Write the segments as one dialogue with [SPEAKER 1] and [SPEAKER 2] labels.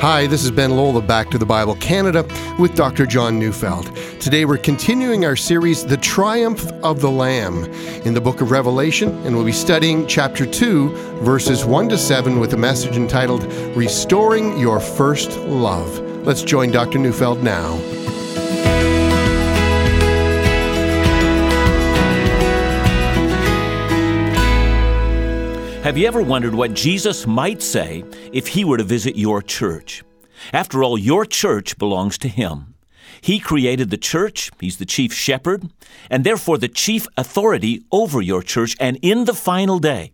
[SPEAKER 1] Hi, this is Ben Lowell Back to the Bible Canada with Dr. John Neufeld. Today we're continuing our series, The Triumph of the Lamb, in the book of Revelation, and we'll be studying chapter 2, verses 1 to 7, with a message entitled Restoring Your First Love. Let's join Dr. Neufeld now.
[SPEAKER 2] Have you ever wondered what Jesus might say if he were to visit your church? After all, your church belongs to him. He created the church, he's the chief shepherd, and therefore the chief authority over your church. And in the final day,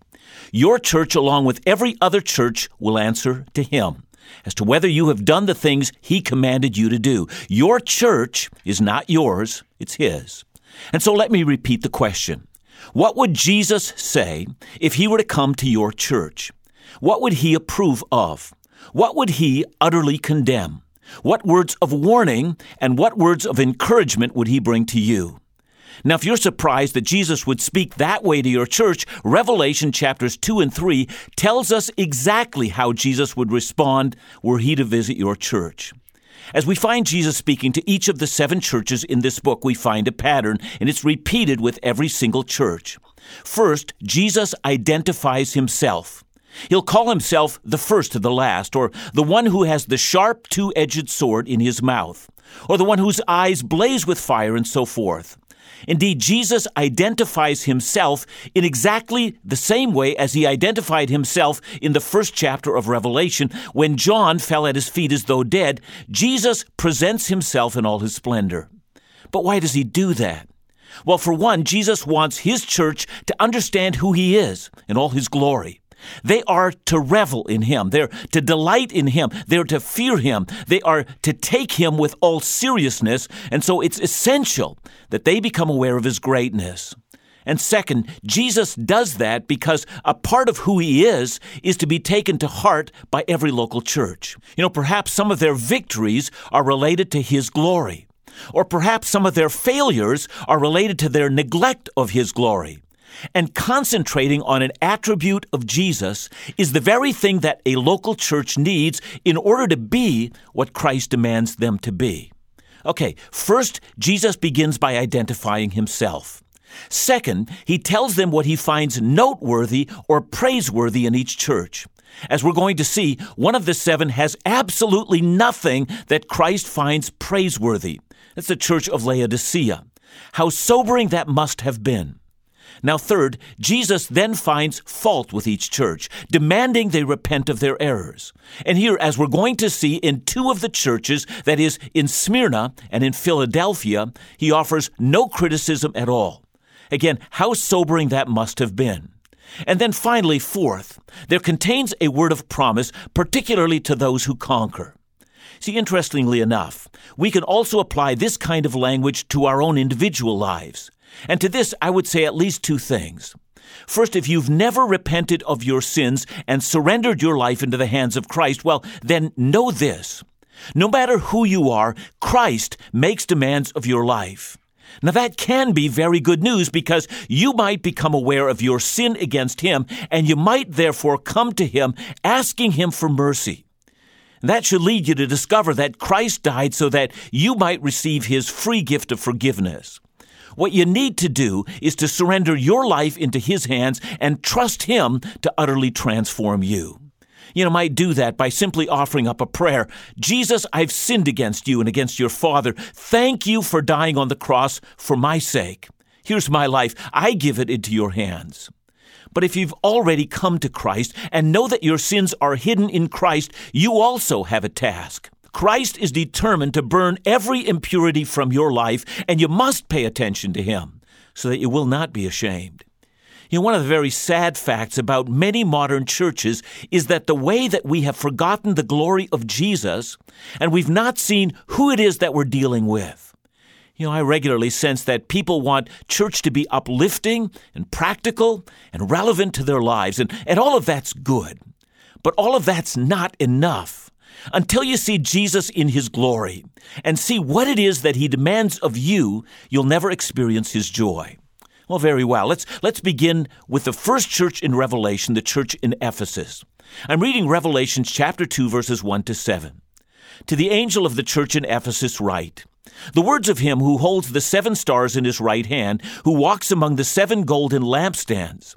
[SPEAKER 2] your church, along with every other church, will answer to him as to whether you have done the things he commanded you to do. Your church is not yours, it's his. And so let me repeat the question what would Jesus say if he were to come to your church? What would he approve of? What would he utterly condemn? What words of warning and what words of encouragement would he bring to you? Now, if you're surprised that Jesus would speak that way to your church, Revelation chapters 2 and 3 tells us exactly how Jesus would respond were he to visit your church. As we find Jesus speaking to each of the seven churches in this book, we find a pattern, and it's repeated with every single church. First, Jesus identifies himself. He'll call himself the first to the last, or the one who has the sharp two edged sword in his mouth, or the one whose eyes blaze with fire, and so forth. Indeed, Jesus identifies himself in exactly the same way as he identified himself in the first chapter of Revelation. When John fell at his feet as though dead, Jesus presents himself in all his splendor. But why does he do that? Well, for one, Jesus wants his church to understand who he is in all his glory. They are to revel in Him. They're to delight in Him. They're to fear Him. They are to take Him with all seriousness. And so it's essential that they become aware of His greatness. And second, Jesus does that because a part of who he is is to be taken to heart by every local church. You know, perhaps some of their victories are related to his glory, or perhaps some of their failures are related to their neglect of his glory. And concentrating on an attribute of Jesus is the very thing that a local church needs in order to be what Christ demands them to be. Okay, first, Jesus begins by identifying himself. Second, he tells them what he finds noteworthy or praiseworthy in each church. As we're going to see, one of the seven has absolutely nothing that Christ finds praiseworthy. That's the church of Laodicea. How sobering that must have been. Now, third, Jesus then finds fault with each church, demanding they repent of their errors. And here, as we're going to see in two of the churches, that is, in Smyrna and in Philadelphia, he offers no criticism at all. Again, how sobering that must have been. And then finally, fourth, there contains a word of promise, particularly to those who conquer. See, interestingly enough, we can also apply this kind of language to our own individual lives. And to this, I would say at least two things. First, if you've never repented of your sins and surrendered your life into the hands of Christ, well, then know this. No matter who you are, Christ makes demands of your life. Now, that can be very good news because you might become aware of your sin against Him, and you might therefore come to Him asking Him for mercy. That should lead you to discover that Christ died so that you might receive His free gift of forgiveness. What you need to do is to surrender your life into His hands and trust Him to utterly transform you. You know, might do that by simply offering up a prayer. Jesus, I've sinned against you and against your Father. Thank you for dying on the cross for my sake. Here's my life. I give it into your hands. But if you've already come to Christ and know that your sins are hidden in Christ, you also have a task. Christ is determined to burn every impurity from your life, and you must pay attention to Him so that you will not be ashamed. You know, one of the very sad facts about many modern churches is that the way that we have forgotten the glory of Jesus and we've not seen who it is that we're dealing with. You know, I regularly sense that people want church to be uplifting and practical and relevant to their lives, and, and all of that's good. But all of that's not enough until you see Jesus in his glory and see what it is that he demands of you, you'll never experience his joy. Well, very well. Let's, let's begin with the first church in Revelation, the church in Ephesus. I'm reading Revelation chapter 2, verses 1 to 7. To the angel of the church in Ephesus, write The words of him who holds the seven stars in his right hand, who walks among the seven golden lampstands.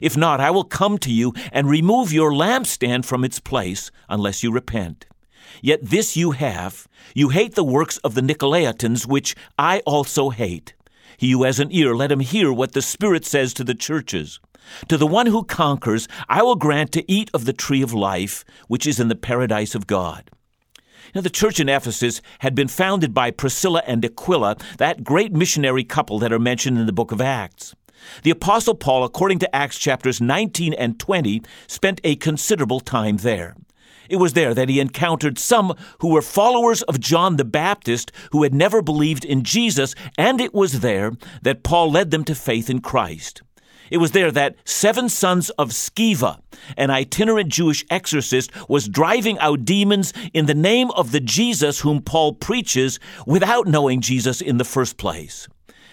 [SPEAKER 2] If not, I will come to you and remove your lampstand from its place, unless you repent. Yet this you have you hate the works of the Nicolaitans, which I also hate. He who has an ear, let him hear what the Spirit says to the churches. To the one who conquers, I will grant to eat of the tree of life, which is in the paradise of God. Now, the church in Ephesus had been founded by Priscilla and Aquila, that great missionary couple that are mentioned in the book of Acts. The Apostle Paul, according to Acts chapters 19 and 20, spent a considerable time there. It was there that he encountered some who were followers of John the Baptist who had never believed in Jesus, and it was there that Paul led them to faith in Christ. It was there that seven sons of Sceva, an itinerant Jewish exorcist, was driving out demons in the name of the Jesus whom Paul preaches without knowing Jesus in the first place.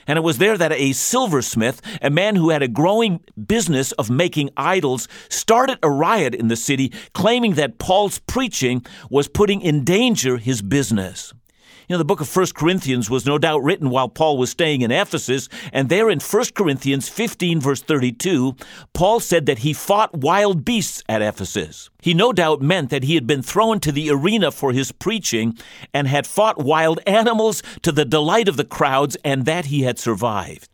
[SPEAKER 2] And it was there that a silversmith, a man who had a growing business of making idols, started a riot in the city, claiming that Paul's preaching was putting in danger his business. Know, the book of 1 Corinthians was no doubt written while Paul was staying in Ephesus, and there in 1 Corinthians 15, verse 32, Paul said that he fought wild beasts at Ephesus. He no doubt meant that he had been thrown to the arena for his preaching and had fought wild animals to the delight of the crowds, and that he had survived.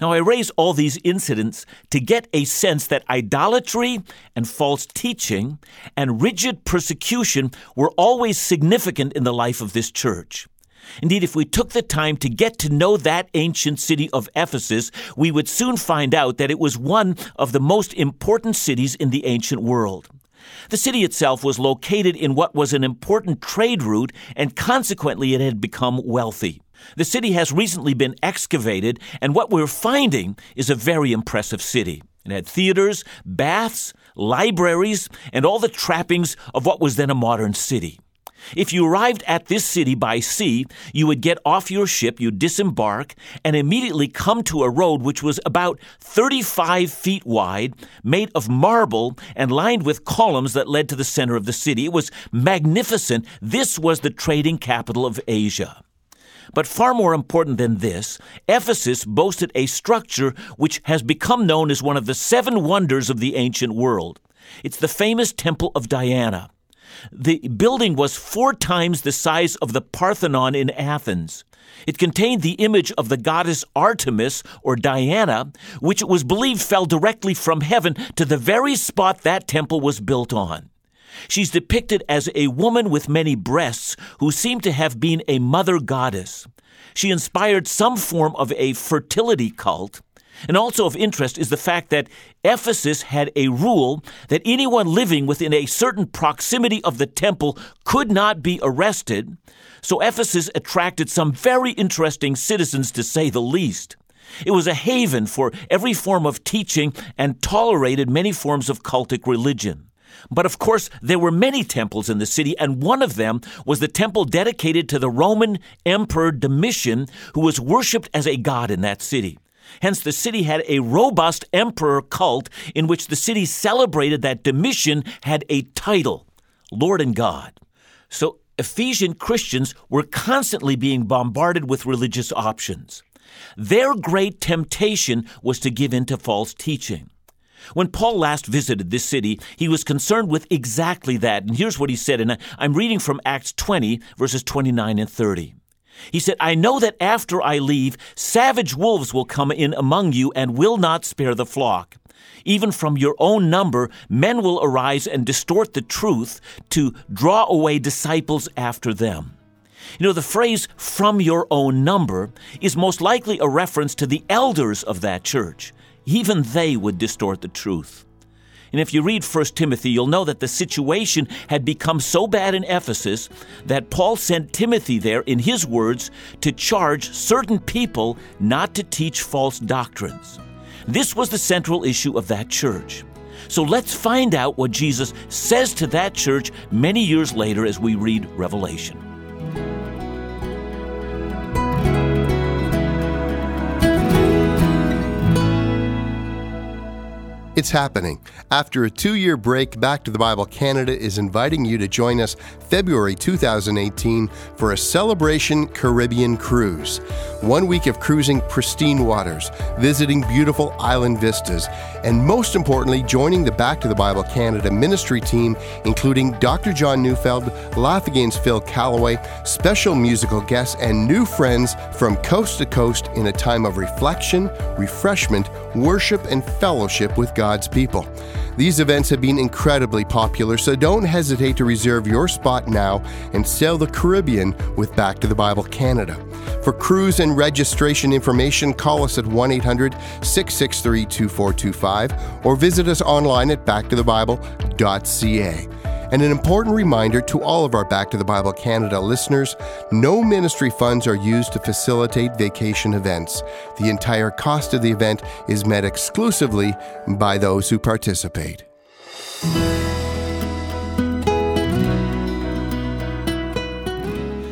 [SPEAKER 2] Now, I raise all these incidents to get a sense that idolatry and false teaching and rigid persecution were always significant in the life of this church. Indeed, if we took the time to get to know that ancient city of Ephesus, we would soon find out that it was one of the most important cities in the ancient world. The city itself was located in what was an important trade route, and consequently, it had become wealthy. The city has recently been excavated, and what we're finding is a very impressive city. It had theaters, baths, libraries, and all the trappings of what was then a modern city. If you arrived at this city by sea, you would get off your ship, you'd disembark, and immediately come to a road which was about 35 feet wide, made of marble, and lined with columns that led to the center of the city. It was magnificent. This was the trading capital of Asia. But far more important than this, Ephesus boasted a structure which has become known as one of the seven wonders of the ancient world. It's the famous Temple of Diana. The building was four times the size of the Parthenon in Athens. It contained the image of the goddess Artemis or Diana, which it was believed fell directly from heaven to the very spot that temple was built on. She's depicted as a woman with many breasts who seemed to have been a mother goddess. She inspired some form of a fertility cult. And also of interest is the fact that Ephesus had a rule that anyone living within a certain proximity of the temple could not be arrested. So Ephesus attracted some very interesting citizens, to say the least. It was a haven for every form of teaching and tolerated many forms of cultic religion. But of course, there were many temples in the city, and one of them was the temple dedicated to the Roman Emperor Domitian, who was worshipped as a god in that city. Hence, the city had a robust emperor cult in which the city celebrated that Domitian had a title, Lord and God. So, Ephesian Christians were constantly being bombarded with religious options. Their great temptation was to give in to false teaching. When Paul last visited this city, he was concerned with exactly that. And here's what he said, and I'm reading from Acts 20, verses 29 and 30. He said, I know that after I leave, savage wolves will come in among you and will not spare the flock. Even from your own number, men will arise and distort the truth to draw away disciples after them. You know, the phrase from your own number is most likely a reference to the elders of that church even they would distort the truth. And if you read 1 Timothy, you'll know that the situation had become so bad in Ephesus that Paul sent Timothy there, in his words, to charge certain people not to teach false doctrines. This was the central issue of that church. So let's find out what Jesus says to that church many years later as we read Revelation.
[SPEAKER 1] It's happening. After a two year break, Back to the Bible Canada is inviting you to join us February 2018 for a celebration Caribbean cruise. One week of cruising pristine waters, visiting beautiful island vistas, and most importantly, joining the Back to the Bible Canada ministry team, including Dr. John Neufeld, Laugh Again's Phil Callaway, special musical guests, and new friends from coast to coast in a time of reflection, refreshment, worship, and fellowship with God's people. These events have been incredibly popular, so don't hesitate to reserve your spot now and sail the Caribbean with Back to the Bible Canada. For cruise and registration information, call us at 1 800 663 2425 or visit us online at backtothebible.ca. And an important reminder to all of our Back to the Bible Canada listeners no ministry funds are used to facilitate vacation events. The entire cost of the event is met exclusively by those who participate.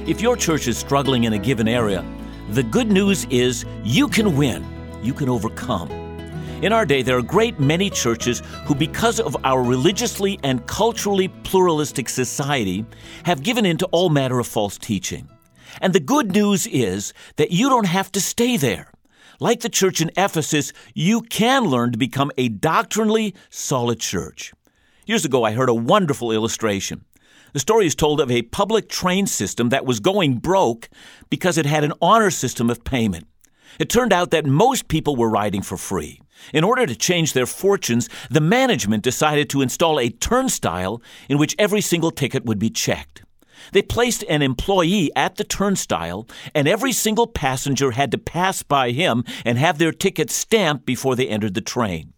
[SPEAKER 2] If your church is struggling in a given area, the good news is you can win, you can overcome. In our day, there are great many churches who, because of our religiously and culturally pluralistic society, have given in to all manner of false teaching. And the good news is that you don't have to stay there. Like the church in Ephesus, you can learn to become a doctrinally solid church. Years ago, I heard a wonderful illustration. The story is told of a public train system that was going broke because it had an honor system of payment. It turned out that most people were riding for free. In order to change their fortunes, the management decided to install a turnstile in which every single ticket would be checked. They placed an employee at the turnstile, and every single passenger had to pass by him and have their ticket stamped before they entered the train.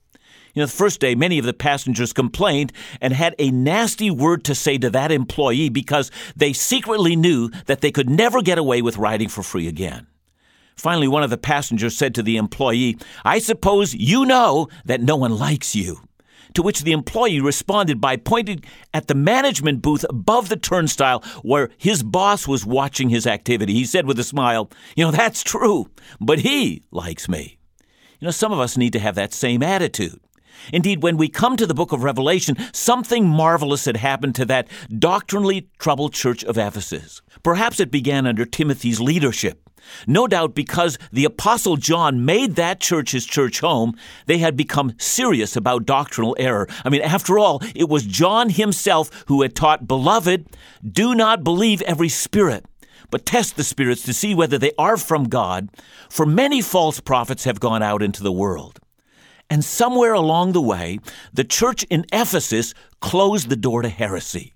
[SPEAKER 2] You know, the first day, many of the passengers complained and had a nasty word to say to that employee because they secretly knew that they could never get away with riding for free again. Finally, one of the passengers said to the employee, I suppose you know that no one likes you. To which the employee responded by pointing at the management booth above the turnstile where his boss was watching his activity. He said with a smile, You know, that's true, but he likes me. You know, some of us need to have that same attitude. Indeed, when we come to the book of Revelation, something marvelous had happened to that doctrinally troubled church of Ephesus. Perhaps it began under Timothy's leadership. No doubt because the Apostle John made that church his church home, they had become serious about doctrinal error. I mean, after all, it was John himself who had taught, Beloved, do not believe every spirit, but test the spirits to see whether they are from God, for many false prophets have gone out into the world. And somewhere along the way, the church in Ephesus closed the door to heresy.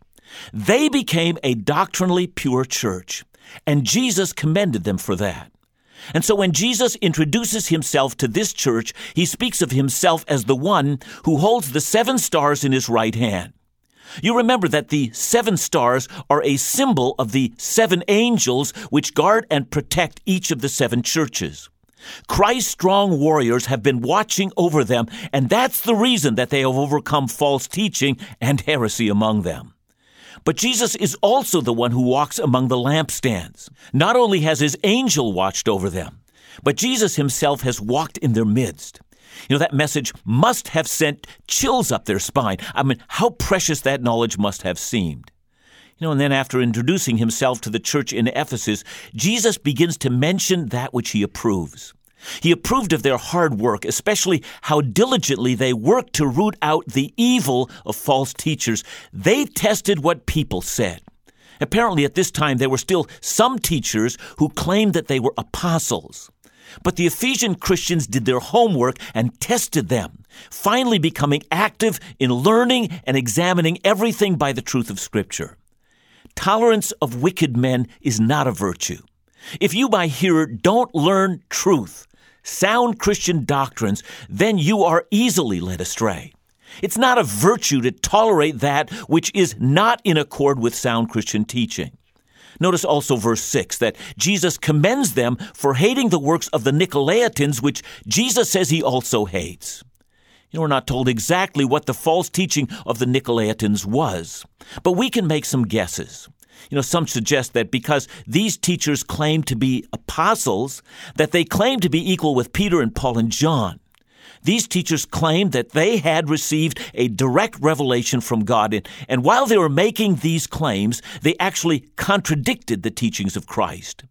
[SPEAKER 2] They became a doctrinally pure church. And Jesus commended them for that. And so when Jesus introduces himself to this church, he speaks of himself as the one who holds the seven stars in his right hand. You remember that the seven stars are a symbol of the seven angels which guard and protect each of the seven churches. Christ's strong warriors have been watching over them, and that's the reason that they have overcome false teaching and heresy among them. But Jesus is also the one who walks among the lampstands. Not only has his angel watched over them, but Jesus himself has walked in their midst. You know, that message must have sent chills up their spine. I mean, how precious that knowledge must have seemed. You know, and then after introducing himself to the church in Ephesus, Jesus begins to mention that which he approves. He approved of their hard work, especially how diligently they worked to root out the evil of false teachers. They tested what people said. Apparently, at this time, there were still some teachers who claimed that they were apostles. But the Ephesian Christians did their homework and tested them, finally becoming active in learning and examining everything by the truth of Scripture. Tolerance of wicked men is not a virtue. If you, by hearer, don't learn truth, sound Christian doctrines, then you are easily led astray. It's not a virtue to tolerate that which is not in accord with sound Christian teaching. Notice also verse 6 that Jesus commends them for hating the works of the Nicolaitans, which Jesus says he also hates. You know, we're not told exactly what the false teaching of the Nicolaitans was, but we can make some guesses. You know, some suggest that because these teachers claim to be apostles, that they claim to be equal with Peter and Paul and John. These teachers claimed that they had received a direct revelation from God, and while they were making these claims, they actually contradicted the teachings of Christ.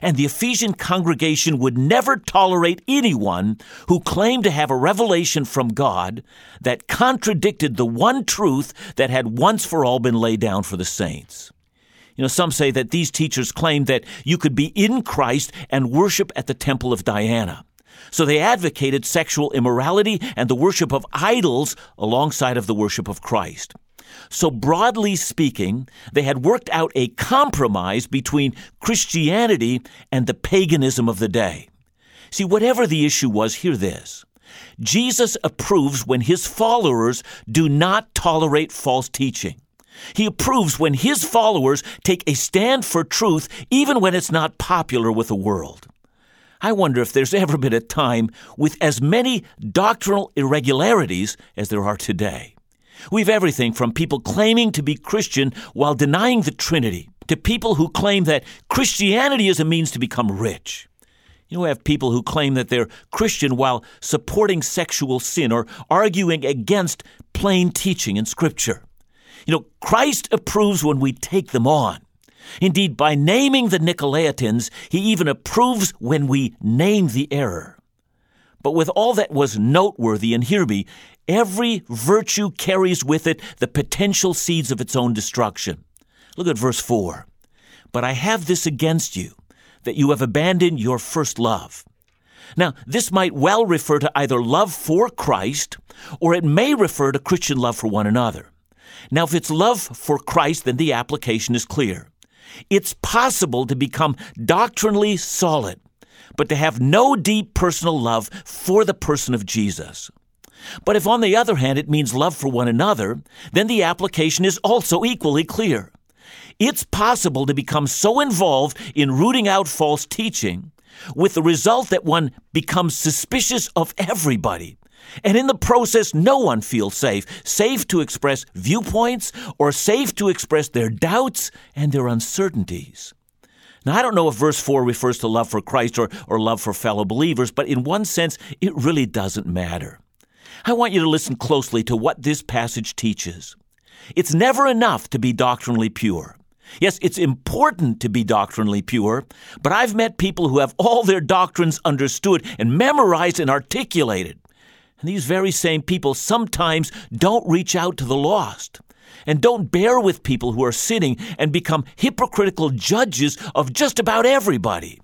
[SPEAKER 2] And the Ephesian congregation would never tolerate anyone who claimed to have a revelation from God that contradicted the one truth that had once for all been laid down for the saints. You know, some say that these teachers claimed that you could be in Christ and worship at the temple of Diana. So they advocated sexual immorality and the worship of idols alongside of the worship of Christ. So, broadly speaking, they had worked out a compromise between Christianity and the paganism of the day. See, whatever the issue was, hear this. Jesus approves when his followers do not tolerate false teaching. He approves when his followers take a stand for truth even when it's not popular with the world. I wonder if there's ever been a time with as many doctrinal irregularities as there are today. We've everything from people claiming to be Christian while denying the Trinity to people who claim that Christianity is a means to become rich. You know, we have people who claim that they're Christian while supporting sexual sin or arguing against plain teaching in Scripture. You know, Christ approves when we take them on. Indeed, by naming the Nicolaitans, he even approves when we name the error. But with all that was noteworthy, and hear me, every virtue carries with it the potential seeds of its own destruction. Look at verse 4. But I have this against you, that you have abandoned your first love. Now, this might well refer to either love for Christ, or it may refer to Christian love for one another. Now, if it's love for Christ, then the application is clear. It's possible to become doctrinally solid, but to have no deep personal love for the person of Jesus. But if, on the other hand, it means love for one another, then the application is also equally clear. It's possible to become so involved in rooting out false teaching, with the result that one becomes suspicious of everybody and in the process, no one feels safe, safe to express viewpoints or safe to express their doubts and their uncertainties. Now, I don't know if verse 4 refers to love for Christ or, or love for fellow believers, but in one sense, it really doesn't matter. I want you to listen closely to what this passage teaches. It's never enough to be doctrinally pure. Yes, it's important to be doctrinally pure, but I've met people who have all their doctrines understood and memorized and articulated. And these very same people sometimes don't reach out to the lost and don't bear with people who are sinning and become hypocritical judges of just about everybody.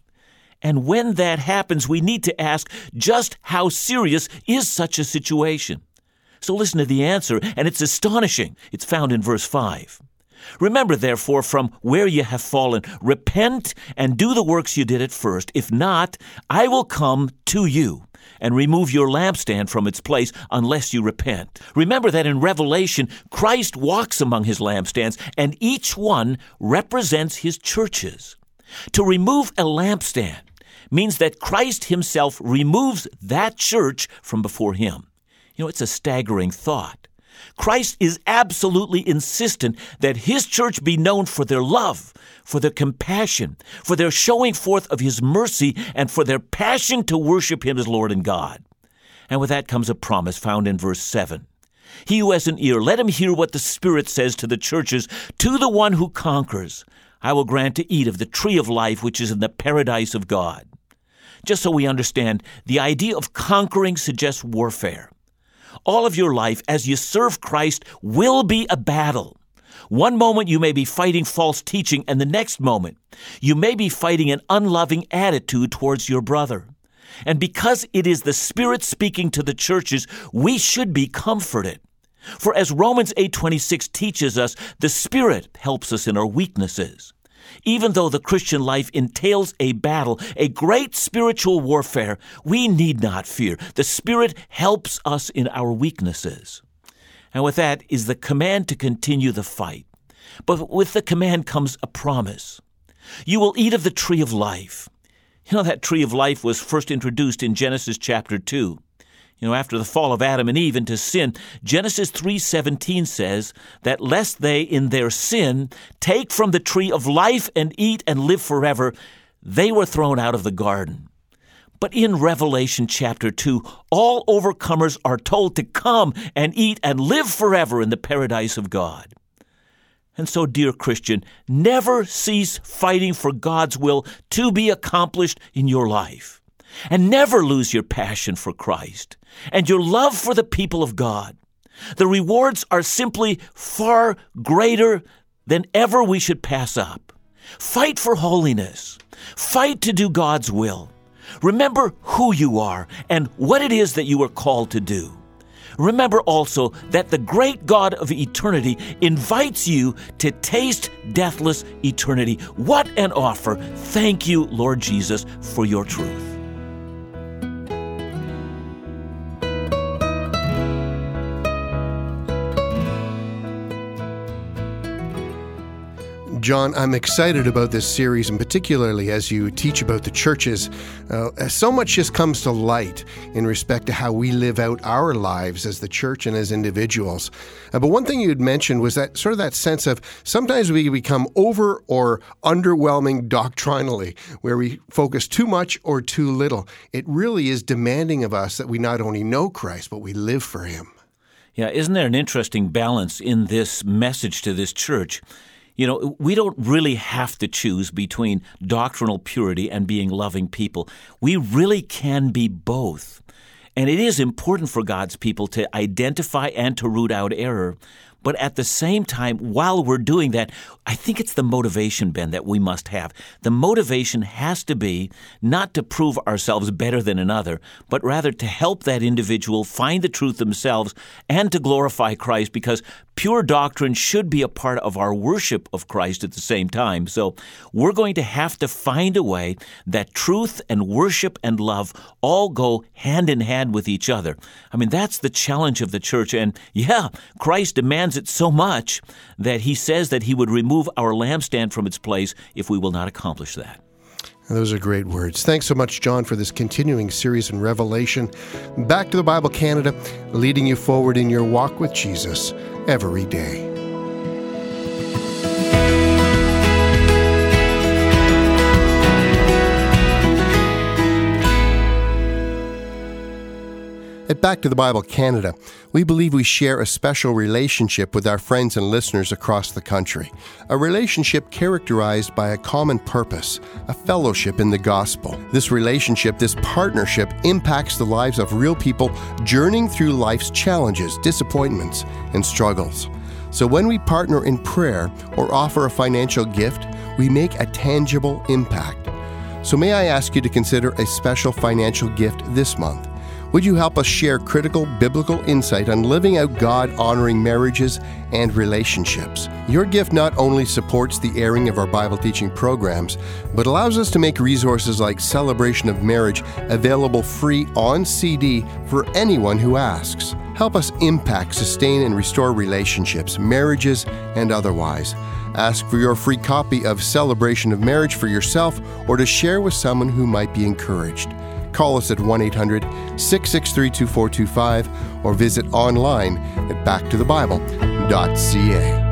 [SPEAKER 2] And when that happens, we need to ask just how serious is such a situation? So listen to the answer, and it's astonishing. It's found in verse 5. Remember, therefore, from where you have fallen, repent and do the works you did at first. If not, I will come to you and remove your lampstand from its place unless you repent. Remember that in Revelation, Christ walks among his lampstands, and each one represents his churches. To remove a lampstand means that Christ himself removes that church from before him. You know, it's a staggering thought. Christ is absolutely insistent that his church be known for their love, for their compassion, for their showing forth of his mercy, and for their passion to worship him as Lord and God. And with that comes a promise found in verse 7. He who has an ear, let him hear what the Spirit says to the churches. To the one who conquers, I will grant to eat of the tree of life which is in the paradise of God. Just so we understand, the idea of conquering suggests warfare all of your life as you serve Christ will be a battle. One moment you may be fighting false teaching, and the next moment you may be fighting an unloving attitude towards your brother. And because it is the Spirit speaking to the churches, we should be comforted. For as Romans 8:26 teaches us, the Spirit helps us in our weaknesses. Even though the Christian life entails a battle, a great spiritual warfare, we need not fear. The Spirit helps us in our weaknesses. And with that is the command to continue the fight. But with the command comes a promise. You will eat of the tree of life. You know, that tree of life was first introduced in Genesis chapter 2. You know, after the fall of Adam and Eve into sin, Genesis 3:17 says that lest they in their sin take from the tree of life and eat and live forever, they were thrown out of the garden. But in Revelation chapter 2, all overcomers are told to come and eat and live forever in the paradise of God. And so, dear Christian, never cease fighting for God's will to be accomplished in your life. And never lose your passion for Christ and your love for the people of God. The rewards are simply far greater than ever we should pass up. Fight for holiness. Fight to do God's will. Remember who you are and what it is that you are called to do. Remember also that the great God of eternity invites you to taste deathless eternity. What an offer! Thank you, Lord Jesus, for your truth.
[SPEAKER 1] John, I'm excited about this series, and particularly as you teach about the churches. Uh, so much just comes to light in respect to how we live out our lives as the church and as individuals. Uh, but one thing you had mentioned was that sort of that sense of sometimes we become over or underwhelming doctrinally, where we focus too much or too little. It really is demanding of us that we not only know Christ, but we live for Him.
[SPEAKER 2] Yeah, isn't there an interesting balance in this message to this church? You know, we don't really have to choose between doctrinal purity and being loving people. We really can be both. And it is important for God's people to identify and to root out error. But at the same time, while we're doing that, I think it's the motivation, Ben, that we must have. The motivation has to be not to prove ourselves better than another, but rather to help that individual find the truth themselves and to glorify Christ because pure doctrine should be a part of our worship of Christ at the same time. So we're going to have to find a way that truth and worship and love all go hand in hand with each other. I mean, that's the challenge of the church. And yeah, Christ demands it so much that he says that he would remove our lampstand from its place if we will not accomplish that.
[SPEAKER 1] Those are great words. Thanks so much, John, for this continuing series in Revelation. Back to the Bible Canada, leading you forward in your walk with Jesus every day. At Back to the Bible Canada, we believe we share a special relationship with our friends and listeners across the country. A relationship characterized by a common purpose, a fellowship in the gospel. This relationship, this partnership, impacts the lives of real people journeying through life's challenges, disappointments, and struggles. So when we partner in prayer or offer a financial gift, we make a tangible impact. So may I ask you to consider a special financial gift this month? Would you help us share critical biblical insight on living out God honoring marriages and relationships? Your gift not only supports the airing of our Bible teaching programs, but allows us to make resources like Celebration of Marriage available free on CD for anyone who asks. Help us impact, sustain, and restore relationships, marriages, and otherwise. Ask for your free copy of Celebration of Marriage for yourself or to share with someone who might be encouraged. Call us at 1 800 663 2425 or visit online at backtothebible.ca.